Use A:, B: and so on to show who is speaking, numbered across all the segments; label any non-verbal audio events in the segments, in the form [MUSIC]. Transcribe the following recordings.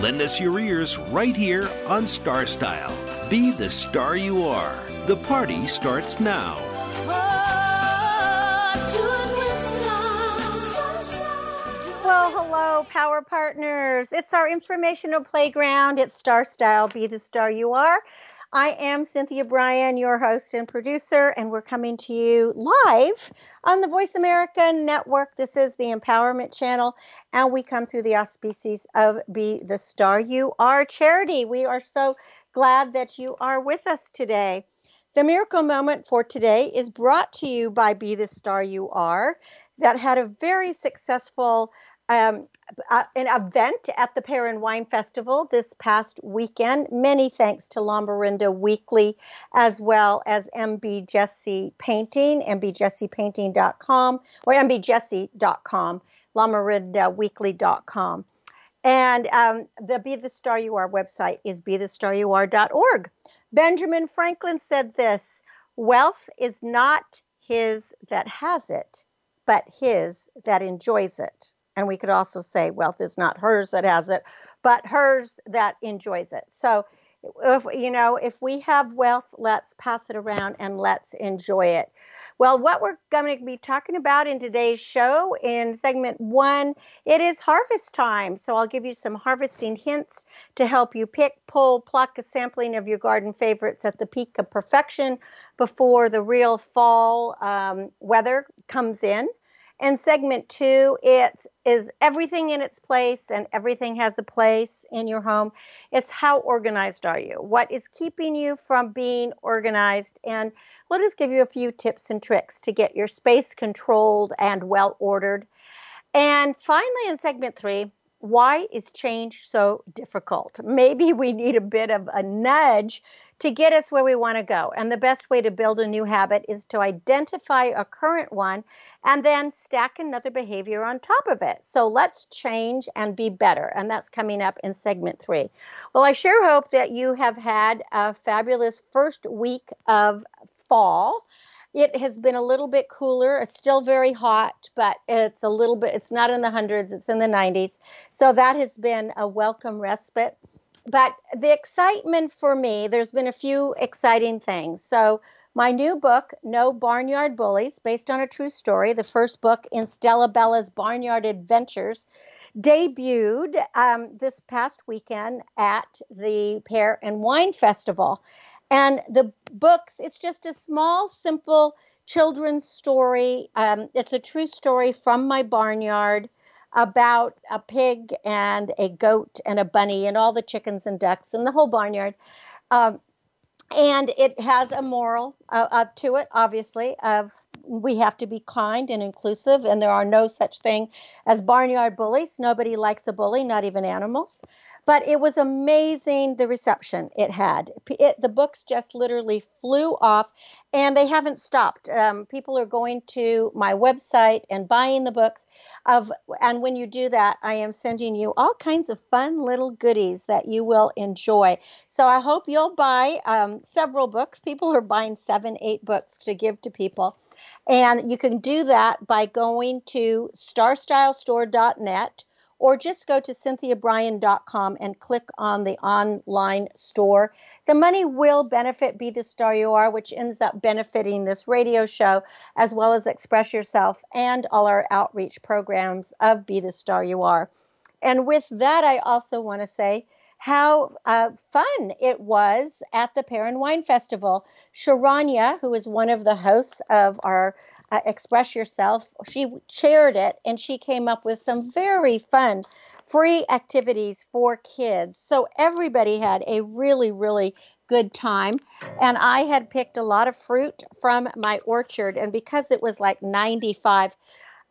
A: Lend us your ears right here on Star Style. Be the star you are. The party starts now.
B: Well, hello, Power Partners. It's our informational playground. It's Star Style. Be the star you are. I am Cynthia Brian, your host and producer, and we're coming to you live on the Voice America Network. This is the Empowerment Channel, and we come through the auspices of Be the Star You Are charity. We are so glad that you are with us today. The miracle moment for today is brought to you by Be the Star You Are, that had a very successful um, uh, an event at the Pear and Wine Festival this past weekend. Many thanks to Lamorinda Weekly as well as MB Jesse Painting, mbjessepainting.com or mbjesse.com, lamorindaweekly.com. And um, the Be the Star You Are website is bethestaryouare.org. Benjamin Franklin said this Wealth is not his that has it, but his that enjoys it. And we could also say wealth is not hers that has it, but hers that enjoys it. So, if you know, if we have wealth, let's pass it around and let's enjoy it. Well, what we're going to be talking about in today's show in segment one, it is harvest time. So I'll give you some harvesting hints to help you pick, pull, pluck a sampling of your garden favorites at the peak of perfection before the real fall um, weather comes in. And segment two, it is everything in its place and everything has a place in your home. It's how organized are you? What is keeping you from being organized? And we'll just give you a few tips and tricks to get your space controlled and well ordered. And finally, in segment three, why is change so difficult? Maybe we need a bit of a nudge to get us where we want to go. And the best way to build a new habit is to identify a current one and then stack another behavior on top of it. So let's change and be better. And that's coming up in segment three. Well, I sure hope that you have had a fabulous first week of fall. It has been a little bit cooler. It's still very hot, but it's a little bit, it's not in the hundreds, it's in the 90s. So that has been a welcome respite. But the excitement for me, there's been a few exciting things. So, my new book, No Barnyard Bullies, based on a true story, the first book in Stella Bella's Barnyard Adventures, debuted um, this past weekend at the Pear and Wine Festival. And the books, it's just a small, simple children's story. Um, it's a true story from my barnyard about a pig and a goat and a bunny and all the chickens and ducks and the whole barnyard. Um, and it has a moral uh, uh, to it, obviously, of we have to be kind and inclusive, and there are no such thing as barnyard bullies. Nobody likes a bully, not even animals but it was amazing the reception it had. It, the books just literally flew off, and they haven't stopped. Um, people are going to my website and buying the books. Of and when you do that, I am sending you all kinds of fun little goodies that you will enjoy. So I hope you'll buy um, several books. People are buying seven, eight books to give to people. And you can do that by going to starstylestore.net or just go to cynthiabrian.com and click on the online store. The money will benefit Be the Star You Are, which ends up benefiting this radio show, as well as Express Yourself and all our outreach programs of Be the Star You Are. And with that, I also want to say, how uh, fun it was at the Pear and Wine Festival. Sharanya, who is one of the hosts of our uh, Express Yourself. She chaired it and she came up with some very fun free activities for kids. So everybody had a really, really good time. And I had picked a lot of fruit from my orchard. And because it was like 95,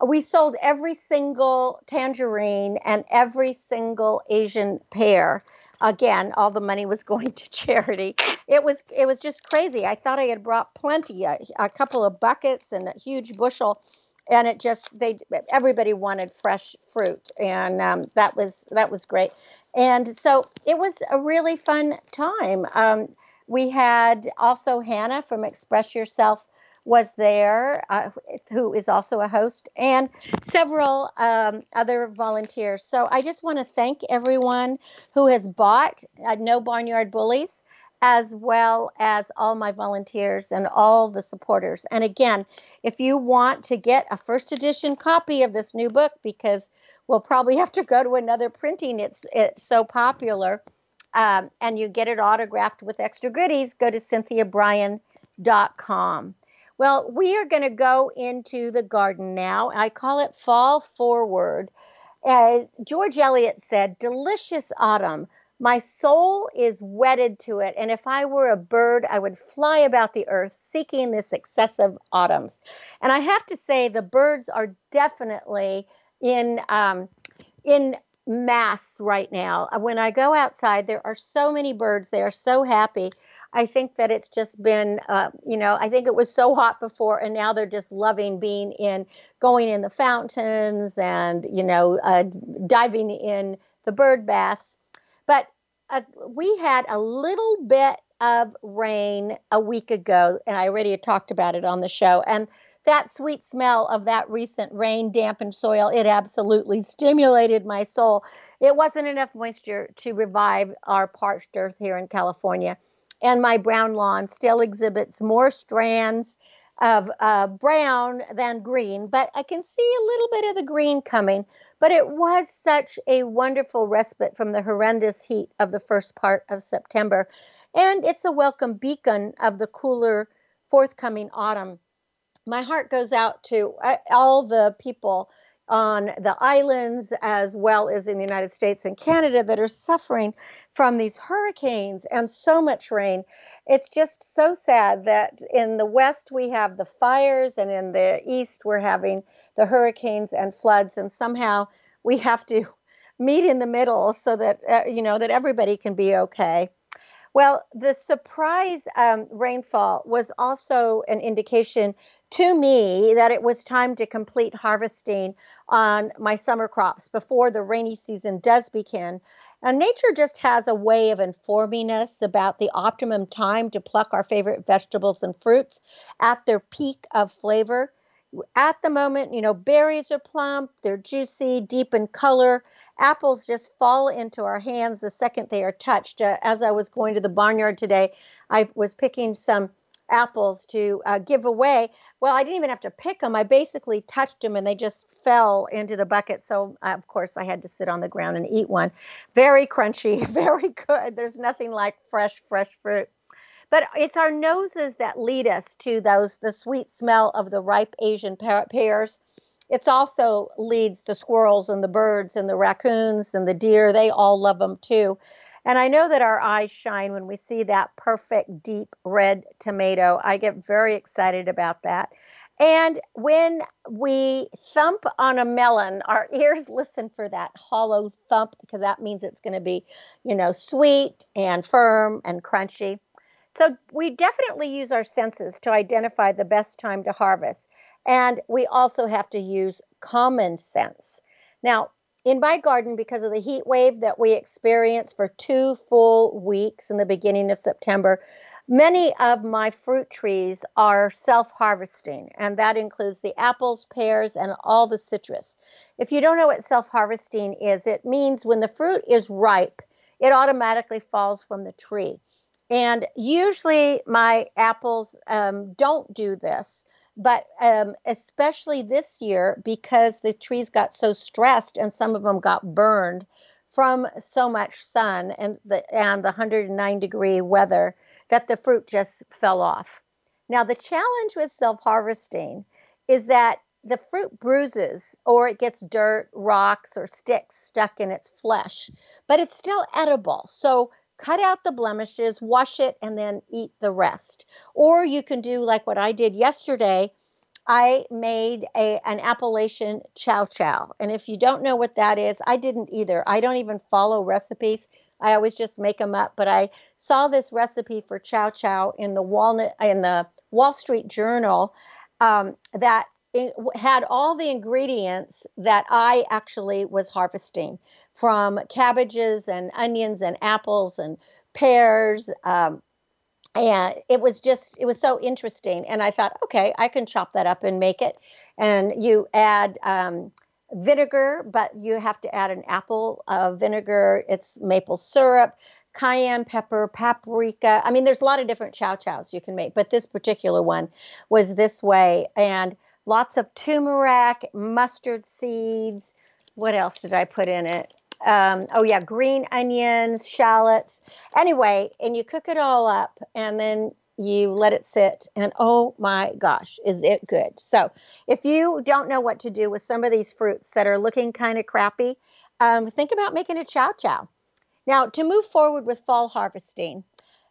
B: we sold every single tangerine and every single Asian pear again, all the money was [LAUGHS] going to charity. It was it was just crazy. I thought I had brought plenty, a, a couple of buckets and a huge bushel, and it just they everybody wanted fresh fruit, and um, that was that was great. And so it was a really fun time. Um, we had also Hannah from Express Yourself was there, uh, who is also a host, and several um, other volunteers. So I just want to thank everyone who has bought uh, No Barnyard Bullies, as well as all my volunteers and all the supporters. And again, if you want to get a first edition copy of this new book, because we'll probably have to go to another printing, it's it's so popular. Um, and you get it autographed with extra goodies, go to cynthiabrian.com. Well, we are going to go into the garden now. I call it fall forward. Uh, George Eliot said, Delicious autumn. My soul is wedded to it. And if I were a bird, I would fly about the earth seeking this excessive autumns. And I have to say, the birds are definitely in. Um, in mass right now. When I go outside, there are so many birds. They are so happy. I think that it's just been, uh, you know, I think it was so hot before, and now they're just loving being in, going in the fountains and, you know, uh, diving in the bird baths. But uh, we had a little bit of rain a week ago, and I already talked about it on the show. And that sweet smell of that recent rain dampened soil, it absolutely stimulated my soul. It wasn't enough moisture to revive our parched earth here in California and my brown lawn still exhibits more strands of uh, brown than green, but I can see a little bit of the green coming. But it was such a wonderful respite from the horrendous heat of the first part of September. And it's a welcome beacon of the cooler forthcoming autumn. My heart goes out to uh, all the people on the islands as well as in the United States and Canada that are suffering from these hurricanes and so much rain. It's just so sad that in the west we have the fires and in the east we're having the hurricanes and floods and somehow we have to [LAUGHS] meet in the middle so that uh, you know that everybody can be okay. Well, the surprise um, rainfall was also an indication to me that it was time to complete harvesting on my summer crops before the rainy season does begin. And nature just has a way of informing us about the optimum time to pluck our favorite vegetables and fruits at their peak of flavor. At the moment, you know, berries are plump, they're juicy, deep in color. Apples just fall into our hands the second they are touched. Uh, as I was going to the barnyard today, I was picking some apples to uh, give away. Well, I didn't even have to pick them. I basically touched them and they just fell into the bucket. So, uh, of course, I had to sit on the ground and eat one. Very crunchy, [LAUGHS] very good. There's nothing like fresh, fresh fruit. But it's our noses that lead us to those the sweet smell of the ripe Asian pears. It's also leads the squirrels and the birds and the raccoons and the deer. They all love them too. And I know that our eyes shine when we see that perfect deep red tomato. I get very excited about that. And when we thump on a melon, our [LAUGHS] ears listen for that hollow thump because that means it's going to be, you know, sweet and firm and crunchy. So we definitely use our senses to identify the best time to harvest. And we also have to use common sense. Now, in my garden because of the heat wave that we experienced for two full weeks in the beginning of September. Many of my fruit trees are self harvesting, and that includes the apples, pears, and all the citrus. If you don't know what self harvesting is, it means when the fruit is ripe, it automatically falls from the tree. And usually my apples um, don't do this but um, especially this year because the trees got so stressed and some of them got burned from so much sun and the and the 109 degree weather that the fruit just fell off. Now the challenge with self-harvesting is that the fruit bruises or it gets dirt, rocks or sticks stuck in its flesh, but it's still edible. So cut out the blemishes, wash it, and then eat the rest. Or you can do like what I did yesterday. I made a an Appalachian chow chow. And if you don't know what that is, I didn't either. I don't even follow recipes. I always just make them up. But I saw this recipe for chow chow in the Walnut in the Wall Street Journal um, that had all the ingredients that I actually was harvesting from cabbages and onions and apples and pears. Um, and it was just, it was so interesting. And I thought, okay, I can chop that up and make it. And you add um, vinegar, but you have to add an apple uh, vinegar. It's maple syrup, cayenne pepper, paprika. I mean, there's a lot of different chow chows you can make, but this particular one was this way. And lots of turmeric, mustard seeds. What else did I put in it? Um, oh, yeah, green onions, shallots. Anyway, and you cook it all up and then you let it sit, and oh my gosh, is it good? So, if you don't know what to do with some of these fruits that are looking kind of crappy, um, think about making a chow chow. Now, to move forward with fall harvesting,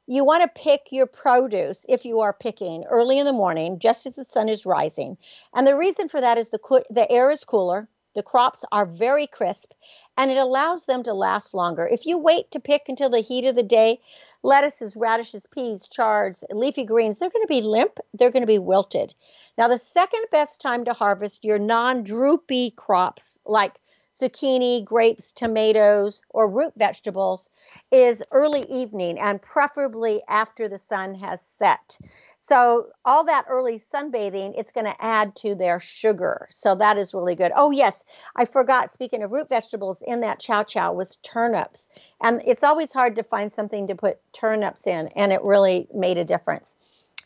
B: you want to pick your produce if you are picking early in the morning, just as the sun is rising. And the reason for that is the, the air is cooler, the crops are very crisp, and it allows them to last longer. If you wait to pick until the heat of the day, lettuces, radishes, peas, chards, leafy greens, they're going to be limp, they're going to be wilted. Now, the second best time to harvest your non droopy crops like zucchini, grapes, tomatoes, or root vegetables is early evening and preferably after the sun has set. So, all that early sunbathing, it's going to add to their sugar. So, that is really good. Oh, yes, I forgot. Speaking of root vegetables, in that chow chow was turnips. And it's always hard to find something to put turnips in, and it really made a difference.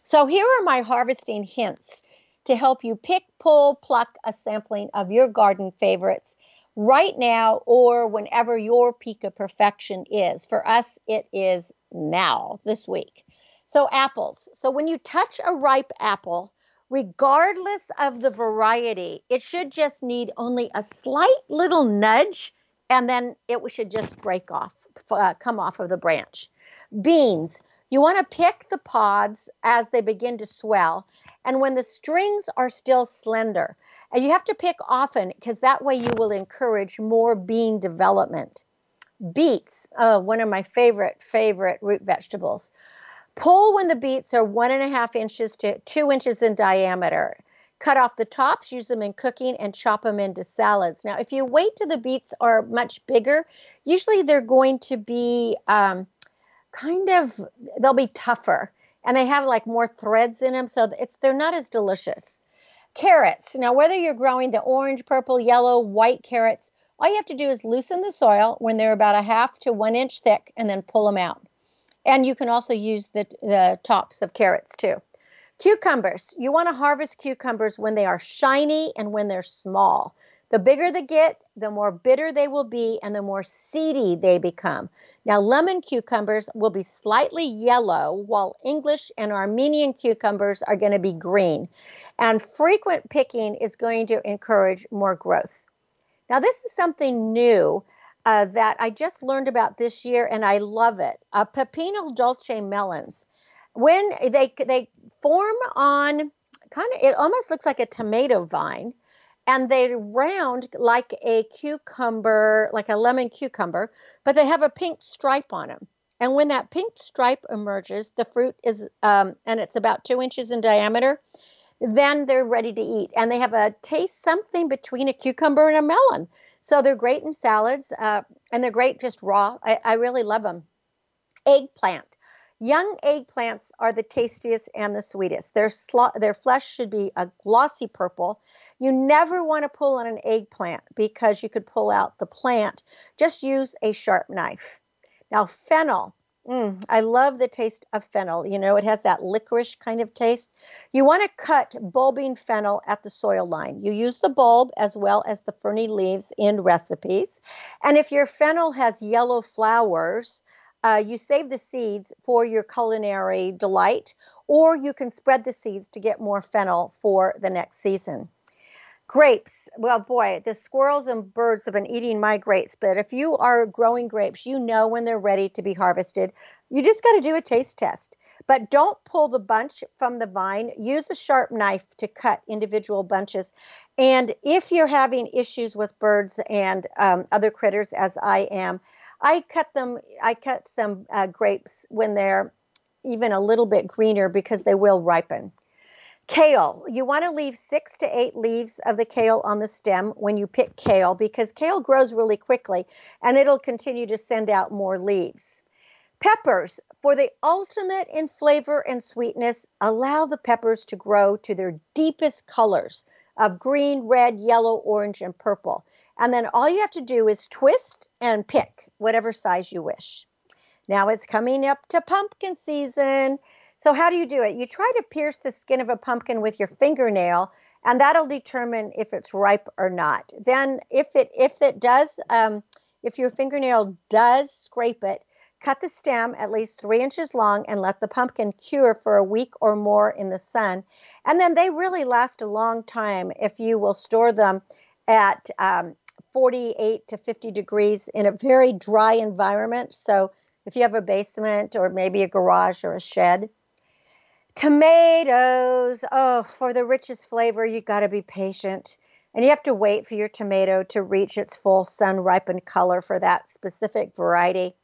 B: So, here are my harvesting hints to help you pick, pull, pluck a sampling of your garden favorites right now or whenever your peak of perfection is. For us, it is now, this week. So, apples. So, when you touch a ripe apple, regardless of the variety, it should just need only a slight little nudge and then it should just break off, uh, come off of the branch. Beans. You want to pick the pods as they begin to swell and when the strings are still slender. And you have to pick often because that way you will encourage more bean development. Beets, oh, one of my favorite, favorite root vegetables. Pull when the beets are one and a half inches to two inches in diameter. Cut off the tops, use them in cooking, and chop them into salads. Now, if you wait till the beets are much bigger, usually they're going to be um, kind of, they'll be tougher and they have like more threads in them, so it's they're not as delicious. Carrots. Now, whether you're growing the orange, purple, yellow, white carrots, all you have to do is loosen the soil when they're about a half to one inch thick and then pull them out. And you can also use the, the tops of carrots too. Cucumbers. You want to harvest cucumbers when they are shiny and when they're small. The bigger they get, the more bitter they will be and the more seedy they become. Now, lemon cucumbers will be slightly yellow, while English and Armenian cucumbers are going to be green. And frequent picking is going to encourage more growth. Now, this is something new uh, that I just learned about this year, and I love it. Uh, Pepino dulce melons. When they they form on kind of, it almost looks like a tomato vine and they're round like a cucumber, like a lemon cucumber, but they have a pink stripe on them. And when that pink stripe emerges, the fruit is, um, and it's about two inches in diameter, then they're ready to eat. And they have a taste something between a cucumber and a melon. So they're great in salads, uh, and they're great just raw. I, I really love them. Eggplant. Young eggplants are the tastiest and the sweetest. Their, sl- their flesh should be a glossy purple. You never want to pull on an eggplant because you could pull out the plant. Just use a sharp knife. Now, fennel. Mm, I love the taste of fennel. You know, it has that licorice kind of taste. You want to cut bulbing fennel at the soil line. You use the bulb as well as the ferny leaves in recipes. And if your fennel has yellow flowers, uh, you save the seeds for your culinary delight, or you can spread the seeds to get more fennel for the next season. Grapes. Well, boy, the squirrels and birds have been eating my grapes, but if you are growing grapes, you know when they're ready to be harvested. You just got to do a taste test. But don't pull the bunch from the vine. Use a sharp knife to cut individual bunches. And if you're having issues with birds and um, other critters, as I am, I cut them. I cut some uh, grapes when they're even a little bit greener because they will ripen. Kale, you want to leave six to eight leaves of the kale on the stem when you pick kale because kale grows really quickly and it'll continue to send out more leaves. Peppers, for the ultimate in flavor and sweetness, allow the peppers to grow to their deepest colors of green, red, yellow, orange, and purple. And then all you have to do is twist and pick whatever size you wish. Now it's coming up to pumpkin season. So, how do you do it? You try to pierce the skin of a pumpkin with your fingernail, and that'll determine if it's ripe or not. Then, if it if it does, um, if your fingernail does scrape it, cut the stem at least three inches long and let the pumpkin cure for a week or more in the sun. And then they really last a long time if you will store them at um, 48 to 50 degrees in a very dry environment. So, if you have a basement or maybe a garage or a shed. Tomatoes. Oh, for the richest flavor, you've got to be patient. And you have to wait for your tomato to reach its full sun ripened color for that specific variety.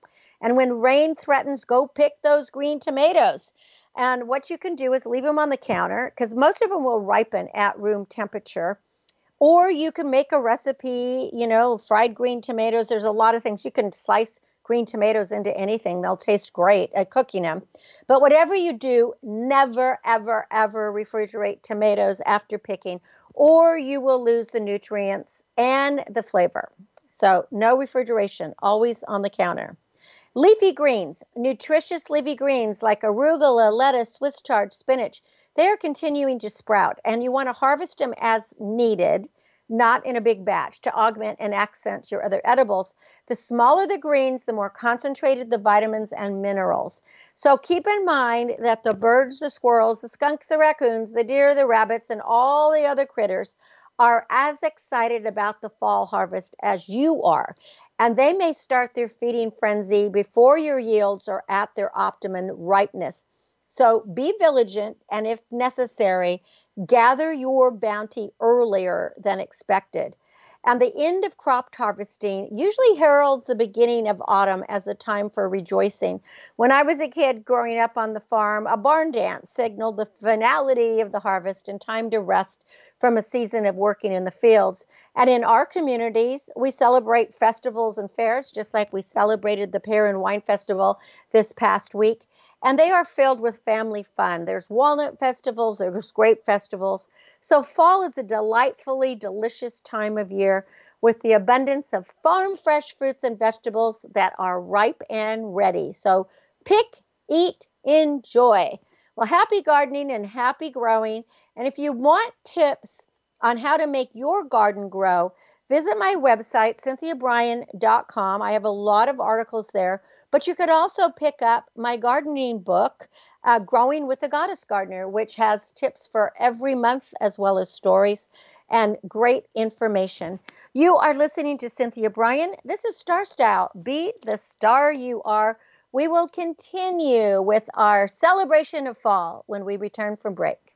B: And when rain threatens, go pick those green tomatoes. And what you can do is leave them on the counter because most of them will ripen at room temperature. Or you can make a recipe, you know, fried green tomatoes. There's a lot of things. You can slice green tomatoes into anything. They'll taste great at cooking them. But whatever you do, never, ever, ever refrigerate tomatoes after picking, or you will lose the nutrients and the flavor. So, no refrigeration, always on the counter. Leafy greens, nutritious leafy greens like arugula, lettuce, Swiss chard, spinach, they are continuing to sprout, and you want to harvest them as needed not in a big batch to augment and accent your other edibles. The smaller the greens, the more concentrated the vitamins and minerals. So keep in mind that the birds, the squirrels, the skunks, the raccoons, the deer, the rabbits, and all the other critters are as excited about the fall harvest as you are. And they may start their feeding frenzy before your yields are at their optimum ripeness. So be vigilant and, if necessary, gather your bounty earlier than expected. And the end of crop harvesting usually heralds the beginning of autumn as a time for rejoicing. When I was a kid growing up on the farm, a barn dance signaled the finality of the harvest and time to rest from a season of working in the fields. And in our communities, we celebrate festivals and fairs, just like we celebrated the Pear and Wine Festival this past week and they are filled with family fun. There's walnut festivals, there's grape festivals. So, fall is a delightfully delicious time of year with the abundance of farm fresh fruits and vegetables that are ripe and ready. So, pick, eat, enjoy. Well, happy gardening and happy growing. And if you want tips on how to make your garden grow, visit my website, cynthiabrian.com. I have a lot of articles there but you could also pick up my gardening book, uh, Growing with the Goddess Gardener, which has tips for every month as well as stories and great information. You are listening to Cynthia Brian. This is Star Style. Be the star you are. We will continue with our celebration of fall when we return from break.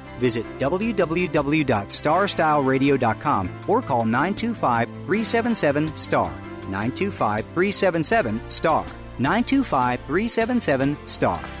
C: Visit www.starstyleradio.com or call 925 377 STAR. 925 377 STAR. 925 377 STAR.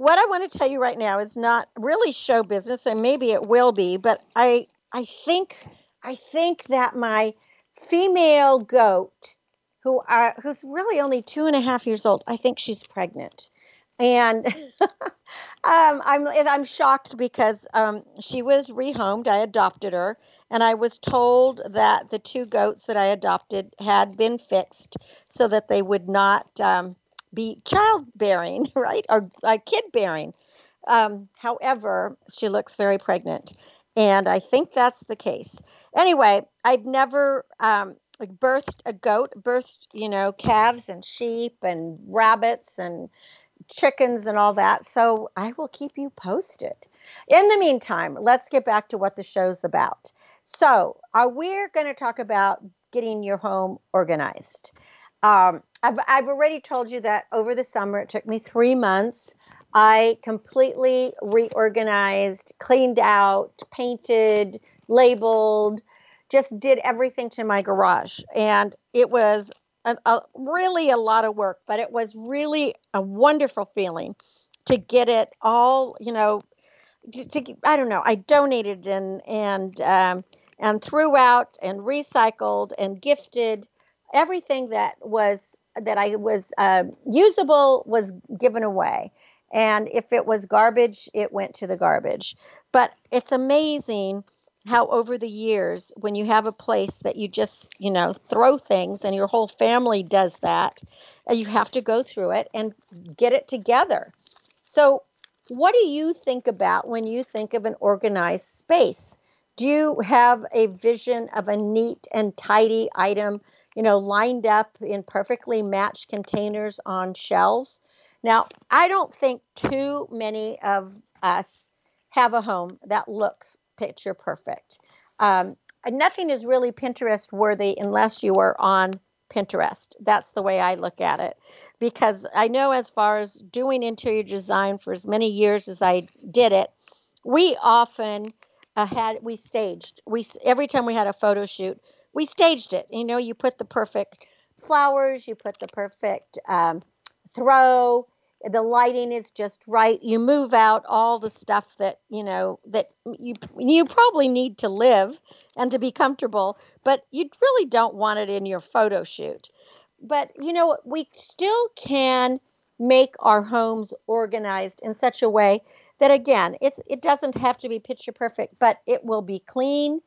B: what I want to tell you right now is not really show business, and maybe it will be, but I I think I think that my female goat, who are who's really only two and a half years old, I think she's pregnant and [LAUGHS] um, I'm I'm shocked because um, she was rehomed. I adopted her, and I was told that the two goats that I adopted had been fixed so that they would not um, be childbearing, [LAUGHS] right, or uh, kid bearing. Um, however, she looks very pregnant, and I think that's the case. Anyway, I've never um, birthed a goat, birthed you know calves and sheep and rabbits and chickens and all that. So I will keep you posted. In the meantime, let's get back to what the show's about. So, uh, we're going to talk about getting your home organized. Um, I've, I've already told you that over the summer, it took me three months. I completely reorganized, cleaned out, painted, labeled, just did everything to my garage. And it was a, really a lot of work, but it was really a wonderful feeling to get it all, you know, to, to I don't know, I donated and and um, and threw out and recycled and gifted everything that was that I was uh, usable was given away. And if it was garbage, it went to the garbage. But it's amazing how over the years when you have a place that you just you know throw things and your whole family does that and you have to go through it and get it together so what do you think about when you think of an organized space do you have a vision of a neat and tidy item you know lined up in perfectly matched containers on shelves now i don't think too many of us have a home that looks picture perfect. Um, nothing is really Pinterest worthy unless you are on Pinterest. That's the way I look at it. Because I know as far as doing interior design for as many years as I did it, we often uh, had we staged. We every time we had a photo shoot, we staged it. You know, you put the perfect flowers, you put the perfect um, throw, the lighting is just right you move out all the stuff that you know that you you probably need to live and to be comfortable but you really don't want it in your photo shoot but you know we still can make our homes organized in such a way that again it's it doesn't have to be picture perfect but it will be clean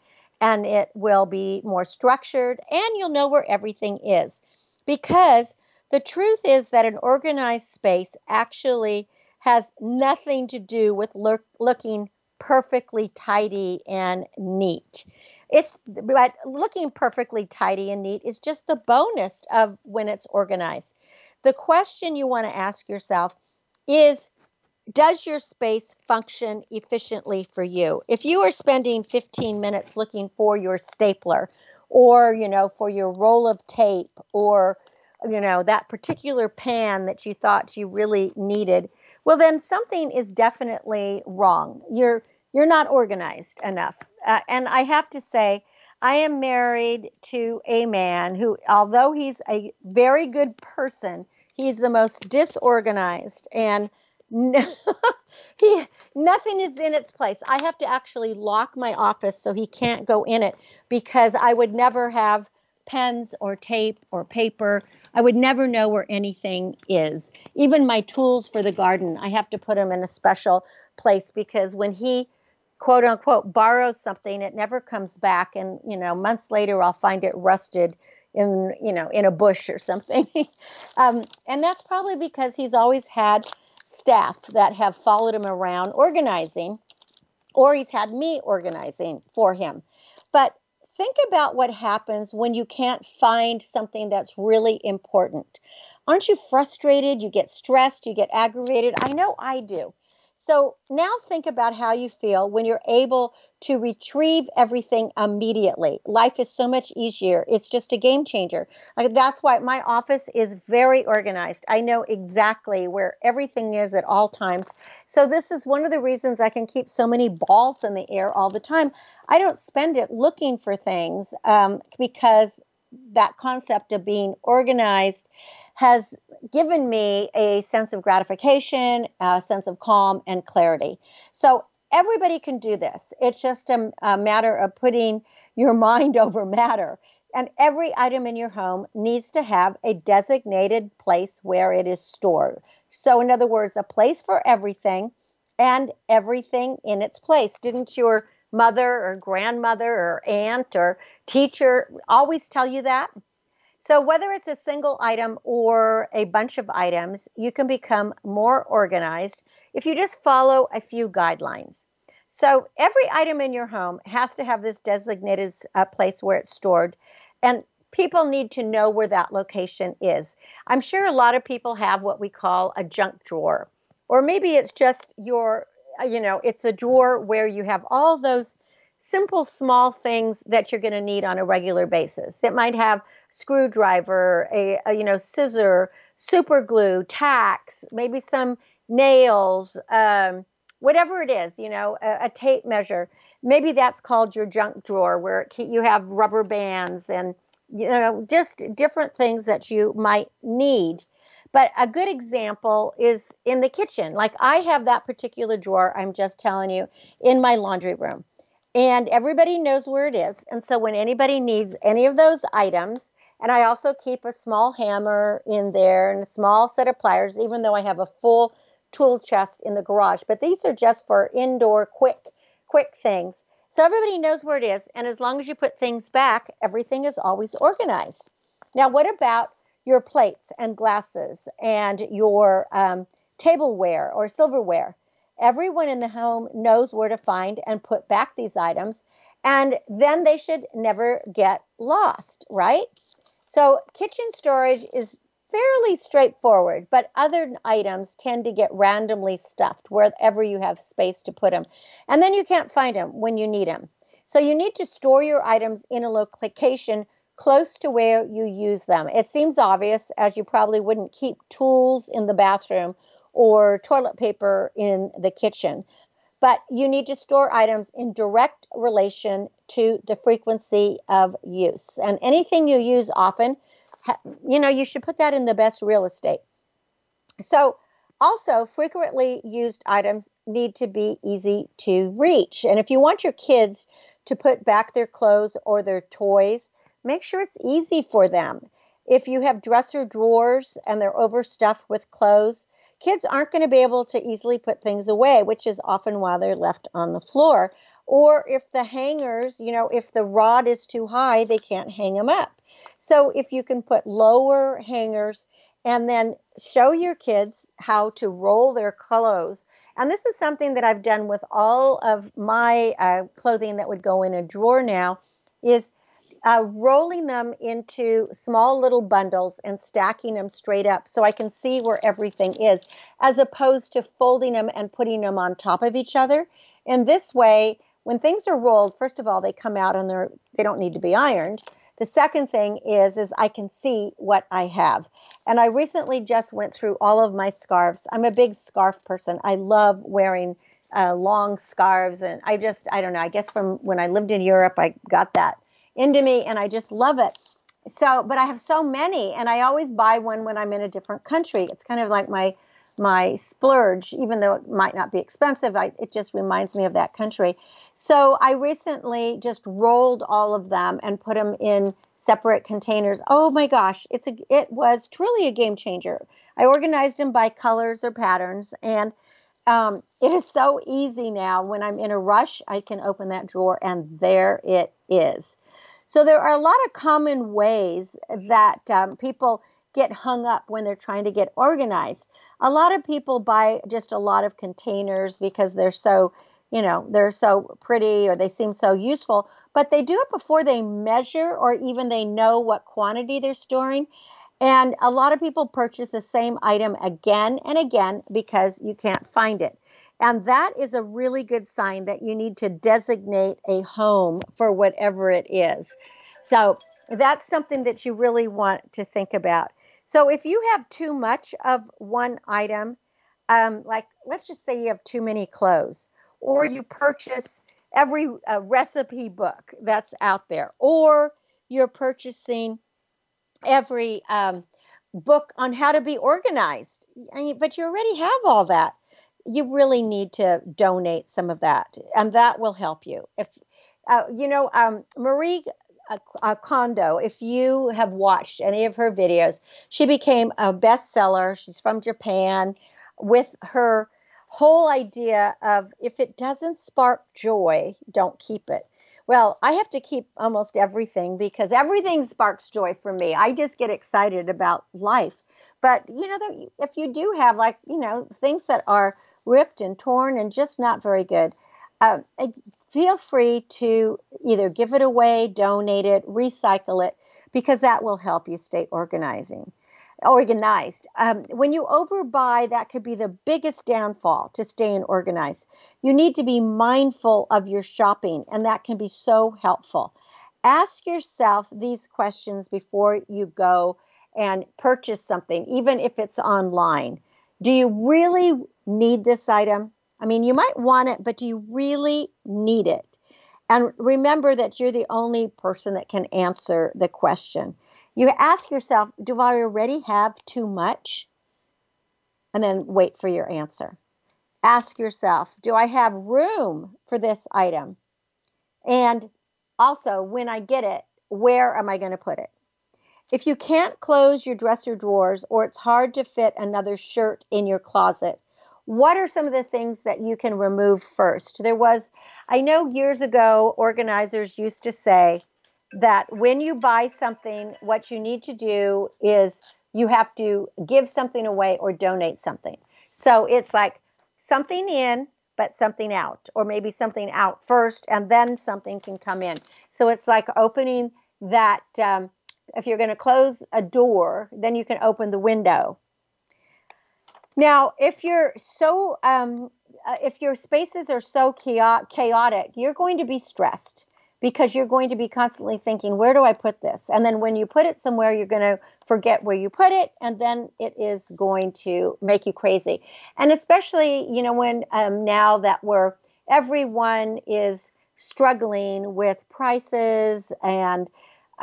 B: and it will be more structured and you'll know where everything is because the truth is that an organized space actually has nothing to do with look, looking perfectly tidy and neat. It's but looking perfectly tidy and neat is just the bonus of when it's organized. The question you want to ask yourself is does your space function efficiently for you? If you are spending 15 minutes looking for your stapler or, you know, for your roll of tape or you know that particular pan that you thought you really needed well then something is definitely wrong. You're you're not organized enough. Uh, and i have to say I am married to a man who, although he's a very good person, he's the most disorganized. And [LAUGHS] he nothing is in its place. I have to actually lock my office so he can't go in it because I would never have pens or tape or paper. I would never know where anything is. Even my tools for the garden, I have to put them in a special place because when he quote unquote borrows something, it never comes back and you know, months later I'll find it rusted in you know in a bush or something [LAUGHS] um, and that's probably because he's always had staff that have followed him around organizing, or he's had me organizing for him. But think about what happens when you can't find something that's really important. Aren't you frustrated? You get stressed, you get aggravated. I know I do. So now think about how you feel when you're able to retrieve everything immediately. Life is so much easier. It's just a game changer. Like that's why my office is very organized. I know exactly where everything is at all times. So this is one of the reasons I can keep so many balls in the air all the time. I don't spend it looking for things um, because that concept of being organized has given me a sense of gratification, a sense of calm and clarity. So everybody can do this. It's just a, a matter of putting your [LAUGHS] mind over matter. And every item in your home needs to have a designated place where it is stored. So, in other words, a place for everything and everything in its place. Didn't your mother or grandmother or aunt or teacher always tell you that? So, whether it's a single item or a bunch of items, you can become more organized if you just follow a few guidelines. So, every item in your home has to have this designated uh, place where it's stored, and people need to know where that location is. I'm sure a lot of people have what we call a junk drawer, or maybe it's just your, uh, you know, it's a drawer where you have all those simple small things that you're going to need on a regular basis. It might have screwdriver, a, a you know scissor, super glue, tacks, maybe some nails, um, whatever it is, you know, a, a, tape measure. Maybe that's called your junk drawer where you have rubber bands and you know just different things that you might need. But a good example is in the kitchen. Like I have that particular drawer I'm just telling you in my laundry room and everybody knows where it is. And so when anybody needs any of those items, and I also keep a small hammer in there and a small set of pliers, even though I have a full tool chest in the garage. But these are just for indoor quick, quick things. So everybody knows where it is. And as long as you put things back, everything is always organized. Now, what about your plates and glasses and your um, tableware or silverware? Everyone in the home knows where to find and put back these items, and then they should never get lost, right? So, kitchen storage is fairly straightforward, but other items tend to get randomly stuffed wherever you have space to put them. And then you can't find them when you need them. So, you need to store your items in a location close to where you use them. It seems obvious, as you probably wouldn't keep tools in the bathroom or toilet paper in the kitchen. But you need to store items in direct relation to the frequency of use. And anything you use often, you know, you should put that in the best real estate. So, also, frequently used items need to be easy to reach. And if you want your kids to put back their clothes or their toys, make sure it's easy for them. If you have dresser drawers and they're overstuffed with clothes, kids aren't going to be able to easily put things away, which is often why they're left on the floor. Or if the hangers, you know, if the rod is too high, they can't hang them up. So if you can put lower hangers and then show your kids how to roll their clothes. And this is something that I've done with all of my uh, clothing that would go in a drawer now is uh, rolling them into small little bundles and stacking them straight up so I can see where everything is, as opposed to folding them and putting them on top of each other. In this way, when things are rolled, first of all, they come out and they're they don't need to be ironed. The second thing is is I can see what I have. And I recently just went through all of my scarves. I'm a big scarf person. I love wearing uh, long scarves and I just I don't know, I guess from when I lived in Europe I got that into me and I just love it. So, but I have so many and I always buy one when I'm in a different country. It's kind of like my my splurge, even though it might not be expensive, I, it just reminds me of that country. So I recently just rolled all of them and put them in separate containers. Oh my gosh, it's a it was truly a game changer. I organized them by colors or patterns, and um, it is so easy now. When I'm in a rush, I can open that drawer, and there it is. So there are a lot of common ways that um, people get hung up when they're trying to get organized. A lot of people buy just a lot of containers because they're so, you know, they're so pretty or they seem so useful, but they do it before they measure or even they know what quantity they're storing. And a lot of people purchase the same item again and again because you can't find it. And that is a really good sign that you need to designate a home for whatever it is. So that's something that you really want to think about. So if you have too much of one item, um, like let's just say you have too many clothes, or you purchase every uh, recipe book that's out there, or you're purchasing every um, book on how to be organized, but you already have all that. You really need to donate some of that, and that will help you. If uh, you know, um, Marie a Kondo, if you have watched any of her videos, she became a bestseller. She's from Japan with her whole idea of if it doesn't spark joy, don't keep it. Well, I have to keep almost everything because everything sparks joy for me. I just get excited about life. But, you know, if you do have like, you know, things that are ripped and torn and just not very good, uh, feel free to either give it away, donate it, recycle it, because that will help you stay organizing organized. Um, when you overbuy, that could be the biggest downfall to staying organized. You need to be mindful of your shopping, and that can be so helpful. Ask yourself these questions before you go and purchase something, even if it's online. Do you really need this item? I mean, you might want it, but do you really need it? And remember that you're the only person that can answer the question. You ask yourself, do I already have too much? And then wait for your answer. Ask yourself, do I have room for this item? And also, when I get it, where am I going to put it? If you can't close your dresser drawers or it's hard to fit another shirt in your closet, what are some of the things that you can remove first? There was, I know years ago, organizers used to say that when you buy something, what you need to do is you have to give something away or donate something. So it's like something in, but something out, or maybe something out first and then something can come in. So it's like opening that. Um, if you're going to close a door, then you can open the window now, if you're so, um, uh, if your spaces are so chaotic, you're going to be stressed because you're going to be constantly thinking, where do I put this? And then when you put it somewhere, you're going to forget where you put it, and then it is going to make you crazy. And especially, you know, when um, now that we're everyone is struggling with prices and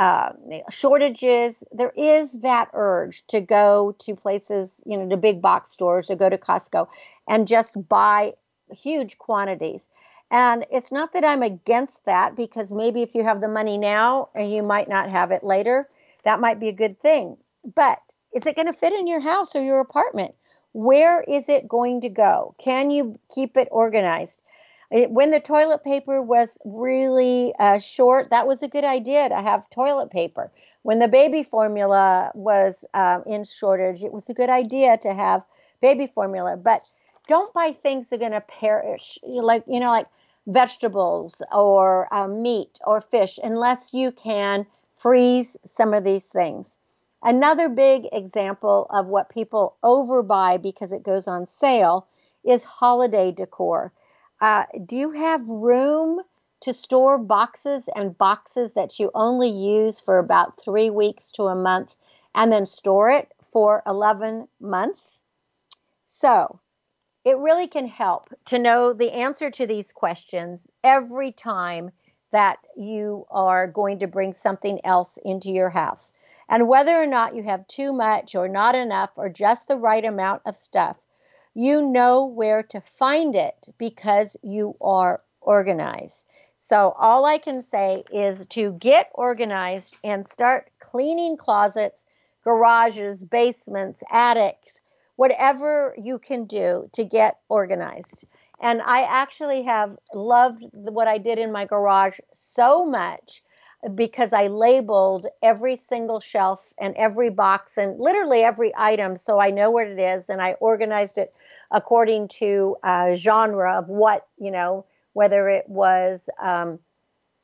B: uh, shortages, there is that urge to go to places, you know, to big box stores or go to Costco and just buy huge quantities. And it's not that I'm against that because maybe if you have the money now and you might not have it later, that might be a good thing. But is it going to fit in your house or your apartment? Where is it going to go? Can you keep it organized? When the toilet paper was really uh, short, that was a good idea to have toilet paper. When the baby formula was um, in shortage, it was a good idea to have baby formula. But don't buy things that are going to perish, like you know, like vegetables or uh, meat or fish, unless you can freeze some of these things. Another big example of what people overbuy because it goes on sale is holiday decor. Uh, do you have room to store boxes and boxes that you only use for about three weeks to a month and then store it for 11 months? So, it really can help to know the answer to these questions every time that you are going to bring something else into your house. And whether or not you have too much or not enough or just the right amount of stuff, you know where to find it because you are organized. So, all I can say is to get organized and start cleaning closets, garages, basements, attics, whatever you can do to get organized. And I actually have loved what I did in my garage so much because I labeled every single shelf and every box and literally every item so I know what it is and I organized it according to uh, genre of what, you know, whether it was, um,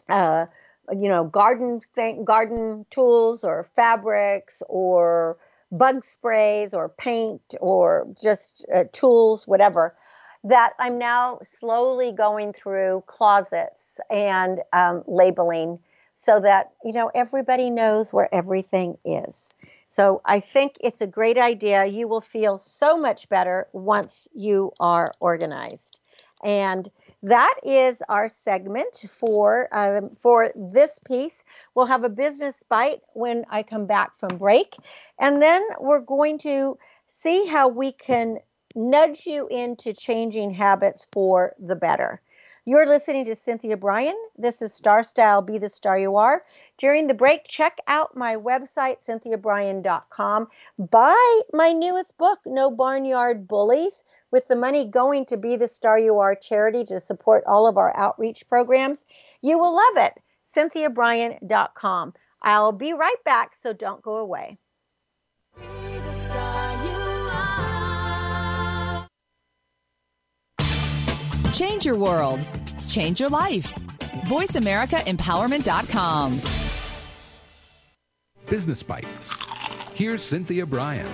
B: uh, you know, garden thing, garden tools or fabrics or bug sprays or paint or just uh, tools, whatever that I'm now slowly going through closets and um, labeling so that you know everybody knows where everything is. So I think it's a great idea. You will feel so much better once you are organized. And that is our segment for um, for this piece. We'll have a business bite when I come back from break, and then we're going to see how we can nudge you into changing habits for the better. You're listening to Cynthia Brian. This is Star Style Be the Star You Are. During the break, check out my website, cynthiabrian.com. Buy my newest book, No Barnyard Bullies, with the money going to Be the Star You Are charity to support all of our outreach programs. You will love it. cynthiabrian.com. I'll be right back, so don't go away.
D: Change your world. Change your life. VoiceAmericaEmpowerment.com.
E: Business Bites. Here's Cynthia Brian.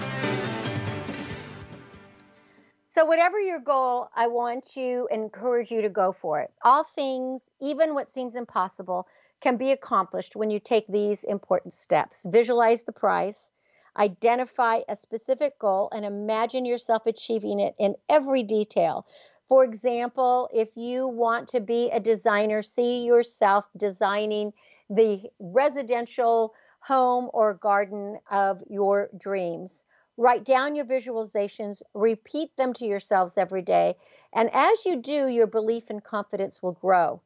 B: So, whatever your goal, I want you to encourage you to go for it. All things, even what seems impossible, can be accomplished when you take these important steps. Visualize the price, identify a specific goal, and imagine yourself achieving it in every detail for example, if you want to be a designer, see yourself designing the residential home or garden of your dreams. Write down your visualizations, repeat them to yourselves every day, and as you do, your belief and confidence will grow.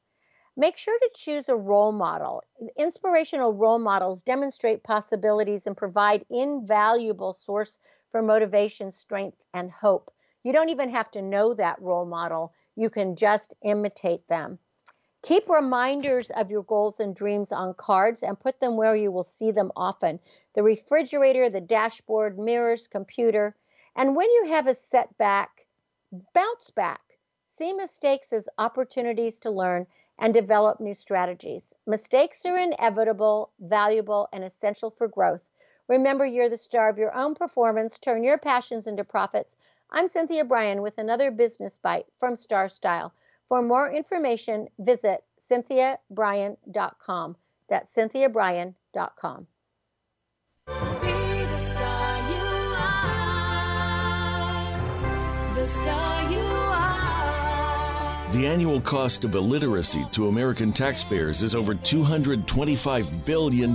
B: Make sure to choose a role model. Inspirational role models demonstrate possibilities and provide invaluable source for motivation, strength, and hope. You don't even have to know that role model, you can just imitate them. Keep reminders of your goals and dreams on cards and put them where you will see them often the refrigerator, the dashboard, mirrors, computer. And when you have a setback, bounce back. See mistakes as opportunities to learn and develop new strategies. Mistakes are inevitable, valuable, and essential for growth. Remember, you're the star of your own performance. Turn your passions into profits. I'm Cynthia Brian with another business bite from Star Style. For more information, visit cynthiabrian.com. That's cynthiabrian.com.
F: The annual cost of illiteracy to American taxpayers is over $225 billion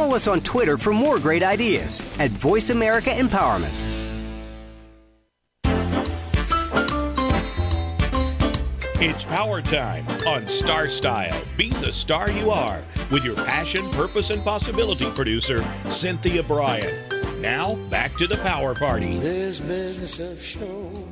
C: Follow us on Twitter for more great ideas at Voice America Empowerment.
G: It's power time on Star Style. Be the star you are with your passion, purpose, and possibility producer, Cynthia Brian. Now, back to the power party.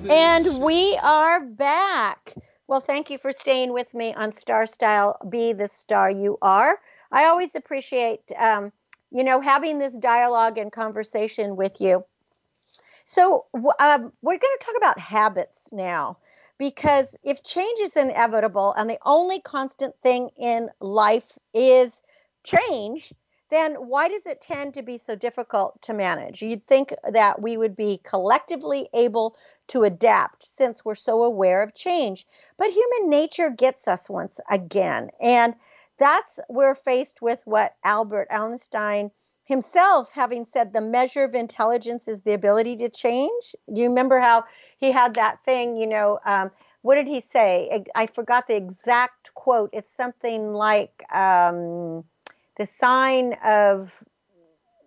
B: And we are back. Well, thank you for staying with me on Star Style Be the Star You Are. I always appreciate, um, you know, having this dialogue and conversation with you. So, um, we're going to talk about habits now because if change is inevitable and the only constant thing in life is change, then why does it tend to be so difficult to manage? You'd think that we would be collectively able to adapt since we're so aware of change. But human nature gets us once again. And that's we're faced with what Albert Einstein himself having said the measure of intelligence is the ability to change. You remember how he had that thing, you know, um, what did he say? I, I, forgot the exact quote. It's something like, um, the sign of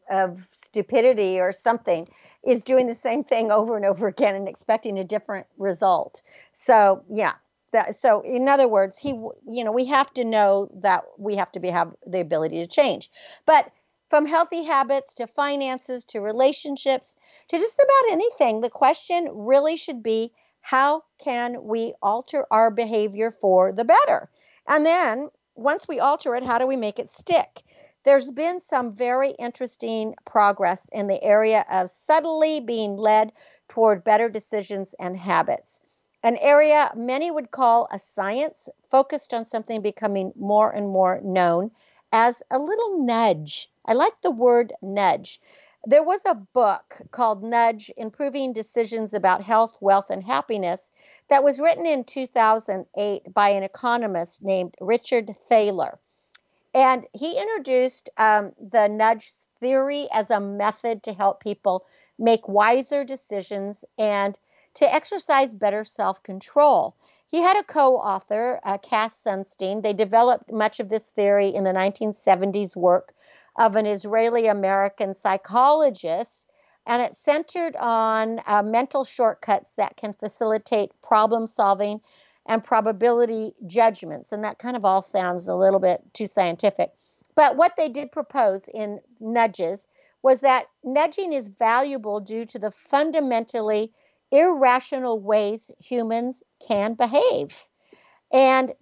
B: of stupidity or something is doing the same thing over and over again and expecting a different result. So, yeah. That, so in other words, he you know, we have to know that we have to be have the ability to change. But from healthy habits to finances to relationships to just about anything, the question really should be how can we alter our behavior for the better? And then once we alter it, how do we make it stick? There's been some very interesting progress in the area of subtly being led toward better decisions and habits. An area many would call a science focused on something becoming more and more known as a little nudge. I like the word nudge. There was a book called Nudge Improving Decisions About Health, Wealth, and Happiness that was written in 2008 by an economist named Richard Thaler. And he introduced um, the nudge theory as a method to help people make wiser decisions and to exercise better self control. He had a co author, uh, Cass Sunstein. They developed much of this theory in the 1970s work of an Israeli American psychologist, and it centered on uh, mental shortcuts that can facilitate problem solving and probability judgments. And that kind of all sounds a little bit too scientific. But what they did propose in nudges was that nudging is valuable due to the fundamentally irrational ways humans can behave. And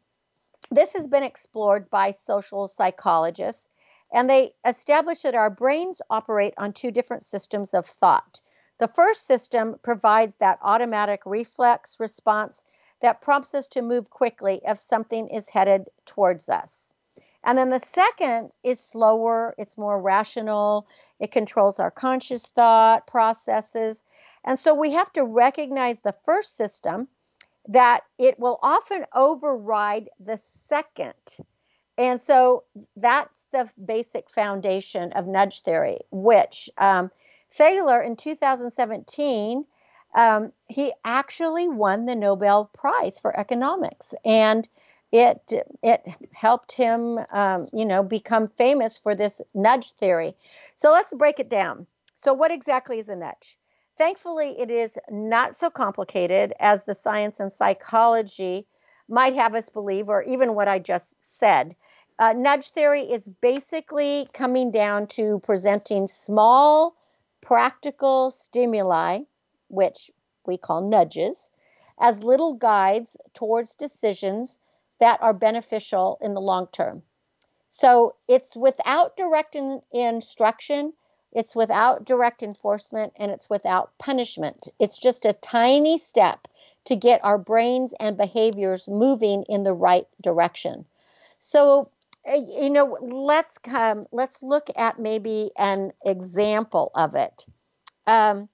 B: this has been explored by social psychologists and they established that our brains operate on two different systems of thought. The first system provides that automatic reflex response that prompts us to move quickly if something is headed towards us. And then the second is slower, it's more rational, it controls our conscious thought processes. And so we have to recognize the first system that it will often override the second. And so that's the basic foundation of nudge theory, which um, Thaler in 2017, um, he actually won the Nobel Prize for economics. And it it helped him, um, you know, become famous for this nudge theory. So let's break it down. So what exactly is a nudge? Thankfully, it is not so complicated as the science and psychology might have us believe, or even what I just said. Uh, nudge theory is basically coming down to presenting small, practical stimuli, which we call nudges, as little guides towards decisions that are beneficial in the long term. So it's without direct in, instruction, it's without direct enforcement, and it's without punishment. It's just a tiny step to get our brains and behaviors moving in the right direction. So you know let's come let's look at maybe an example of it um,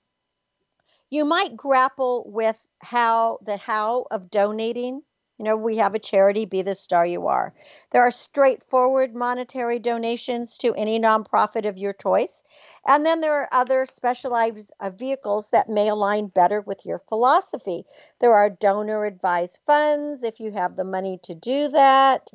B: you might grapple with how the how of donating you know we have a charity be the star you are there are straightforward monetary donations to any nonprofit of your choice and then there are other specialized uh, vehicles that may align better with your philosophy there are donor advised funds if you have the money to do that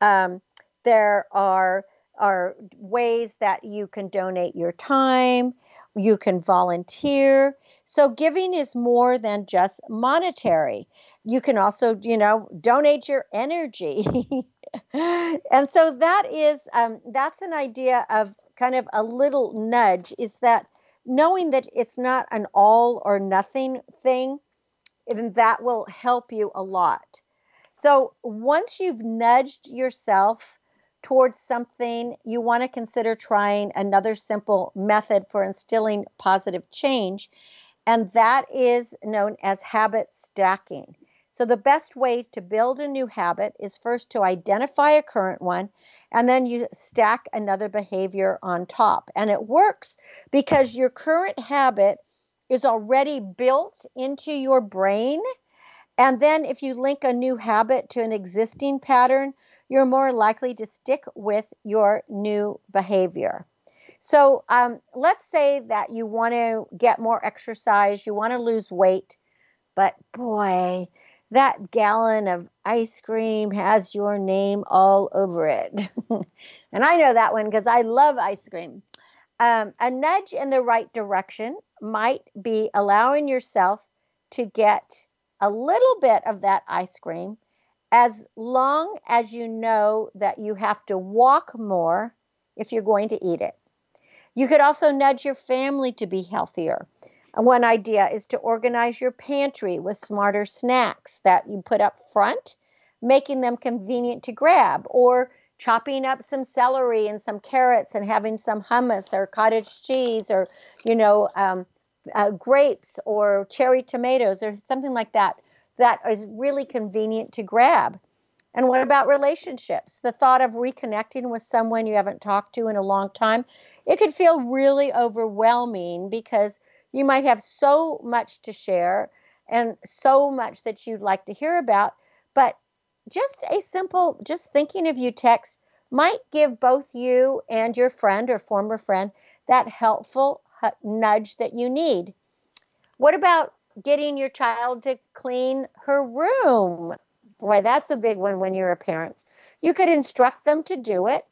B: um, there are are ways that you can donate your time, you can volunteer. So giving is more than just monetary. You can also, you know, donate your energy. [LAUGHS] and so that is um, that's an idea of kind of a little nudge is that knowing that it's not an all or nothing thing, and that will help you a lot. So once you've nudged yourself towards something, you want to consider trying another simple method for instilling positive change, and that is known as habit stacking. So, the best way to build a new habit is first to identify a current one, and then you stack another behavior on top. And it works because your current habit is already built into your brain. And then, if you link a new habit to an existing pattern, you're more likely to stick with your new behavior. So, um, let's say that you want to get more exercise, you want to lose weight, but boy, that gallon of ice cream has your name all over it. [LAUGHS] and I know that one because I love ice cream. Um, a nudge in the right direction might be allowing yourself to get a little bit of that ice cream as long as you know that you have to walk more if you're going to eat it. You could also nudge your family to be healthier. One idea is to organize your pantry with smarter snacks that you put up front, making them convenient to grab, or chopping up some celery and some carrots and having some hummus or cottage cheese or, you know, um, uh, grapes or cherry tomatoes or something like that that is really convenient to grab. And what about relationships? The thought of reconnecting with someone you haven't talked to in a long time, it could feel really overwhelming because you might have so much to share and so much that you'd like to hear about, but just a simple, just thinking of you text might give both you and your friend or former friend that helpful nudge that you need. What about getting your child to clean her room? Boy, that's a big one when you're a parent. You could instruct them to do it,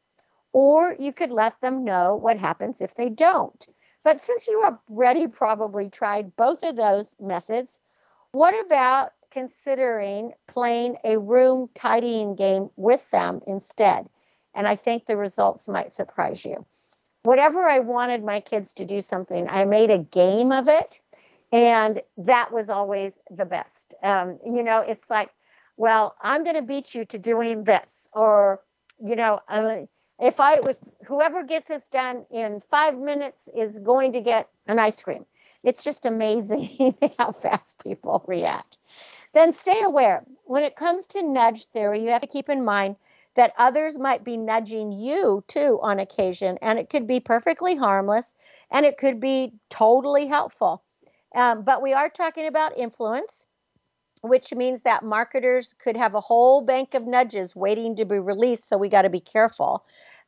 B: or you could let them know what happens if they don't. But since you already probably tried both of those methods, what about considering playing a room tidying game with them instead? And I think the results might surprise you. Whatever I wanted my kids to do something, I made a game of it. And that was always the best. Um, you know, it's like, well, I'm going to beat you to doing this, or, you know, uh, if I with whoever gets this done in five minutes is going to get an ice cream. It's just amazing [LAUGHS] how fast people react. Then stay aware. When it comes to nudge theory, you have to keep in mind that others might be nudging you too on occasion, and it could be perfectly harmless and it could be totally helpful. Um, but we are talking about influence, which means that marketers could have a whole bank of nudges waiting to be released. So we got to be careful.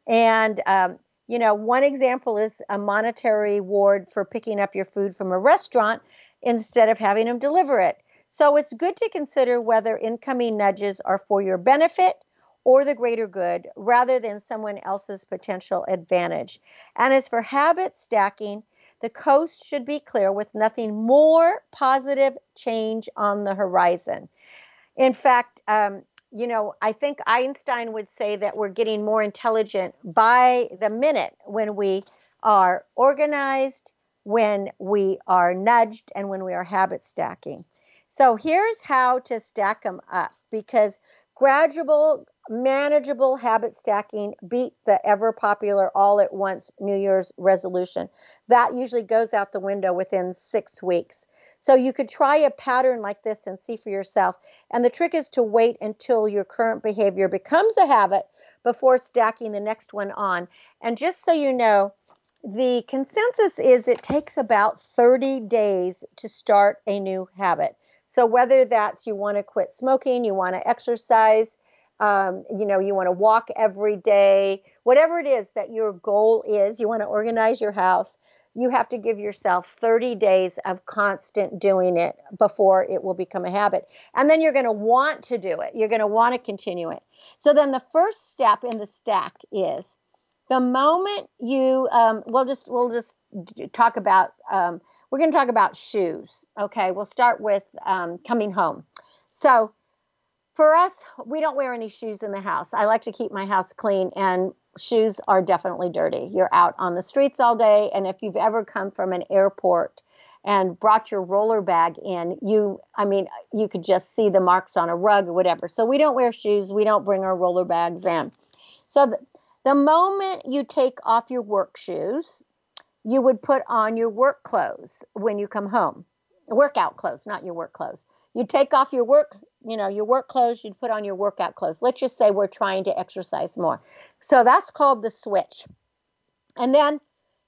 B: And, um, you know, one example is a monetary reward for picking up your food from a restaurant instead of having them deliver it. So it's good to consider whether incoming nudges are for your benefit or the greater good rather than someone else's potential advantage. And as for habit stacking, the coast should be clear with nothing more positive change on the horizon. In fact, um, you know, I think Einstein would say that we're getting more intelligent by the minute when we are organized, when we are nudged, and when we are habit stacking. So here's how to stack them up because gradual manageable habit stacking beat the ever popular all at once New Year's resolution. That usually goes out the window within six weeks. So you could try a pattern like this and see for yourself. And the trick is to wait until your current behavior becomes a habit before stacking the next one on. And just so you know, the consensus is it takes about 30 days to start a new habit. So whether that's you want to quit smoking, you want to exercise, um, you know, you want to walk every day, whatever it is that your goal is, you want to organize your house, you have to give yourself 30 days of constant doing it before it will become a habit. And then you're going to want to do it. You're going to want to continue it. So then the first step in the stack is the moment you um, we'll just we'll just talk about um, we're going to talk about shoes okay we'll start with um, coming home so for us, we don't wear any shoes in the house. I like to keep my house clean. And shoes are definitely dirty. You're out on the streets all day. And if you've ever come from an airport and brought your roller bag in, you, I mean, you could just see the marks on a rug or whatever. So we don't wear shoes. We don't bring our roller bags in. So the, the moment you take off your work shoes, you would put on your work clothes when you come home. Workout clothes, not your work clothes. You take off your work, you know, your work clothes, you'd put on your workout clothes. Let's just say we're trying to exercise more. So that's called the switch. And then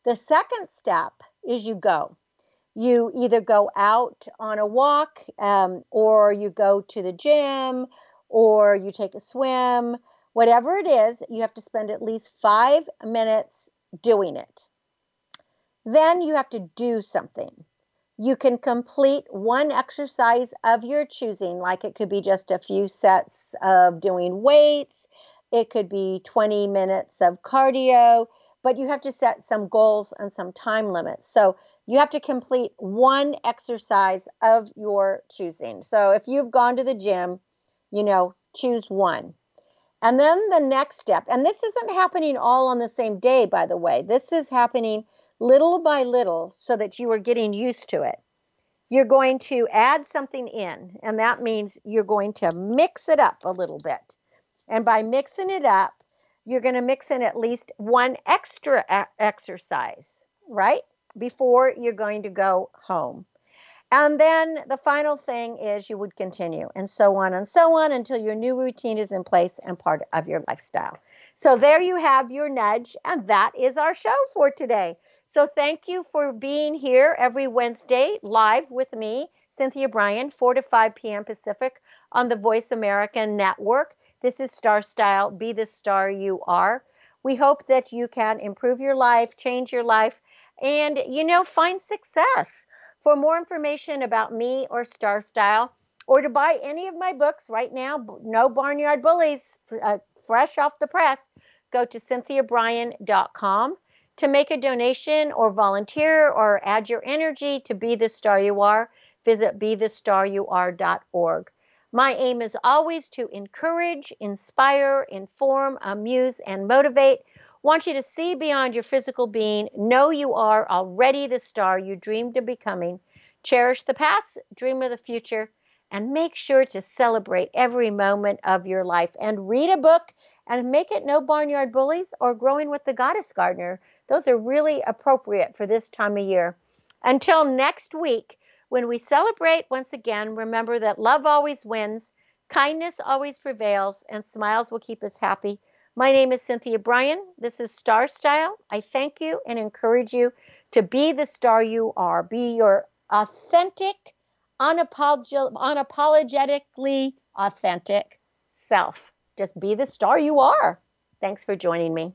B: the second step is you go. You either go out on a walk, um, or you go to the gym, or you take a swim. Whatever it is, you have to spend at least five minutes doing it. Then you have to do something. You can complete one exercise of your choosing, like it could be just a few sets of doing weights, it could be 20 minutes of cardio, but you have to set some goals and some time limits. So you have to complete one exercise of your choosing. So if you've gone to the gym, you know, choose one. And then the next step, and this isn't happening all on the same day, by the way, this is happening little by little so that you are getting used to it. You're going to add something in, and that means you're going to mix it up a little bit. And by mixing it up, you're going to mix in at least one extra exercise, right? Before you're going to go home. And then the final thing is you would continue, and so on and so on until your new routine is in place and part of your lifestyle. So there you have your nudge, and that is our show for today. So thank you for being here every Wednesday live with me, Cynthia Brian, 4 to 5 p.m. Pacific on the Voice America Network. This is Star Style, Be the Star You Are. We hope that you can improve your life, change your life, and, you know, find success. For more information about me or Star Style, or to buy any of my books right now, No Barnyard Bullies, uh, fresh off the press, go to cynthiabrian.com. To make a donation or volunteer or add your energy to Be the Star You Are, visit BeTheStarYouAre.org. My aim is always to encourage, inspire, inform, amuse, and motivate. Want you to see beyond your physical being, know you are already the star you dreamed of becoming. Cherish the past, dream of the future, and make sure to celebrate every moment of your life. And read a book and make it No Barnyard Bullies or Growing with the Goddess Gardener. Those are really appropriate for this time of year. Until next week, when we celebrate once again, remember that love always wins, kindness always prevails, and smiles will keep us happy. My name is Cynthia Brian. This is Star Style. I thank you and encourage you to be the star you are. Be your authentic, unapolog- unapologetically authentic self. Just be the star you are. Thanks for joining me.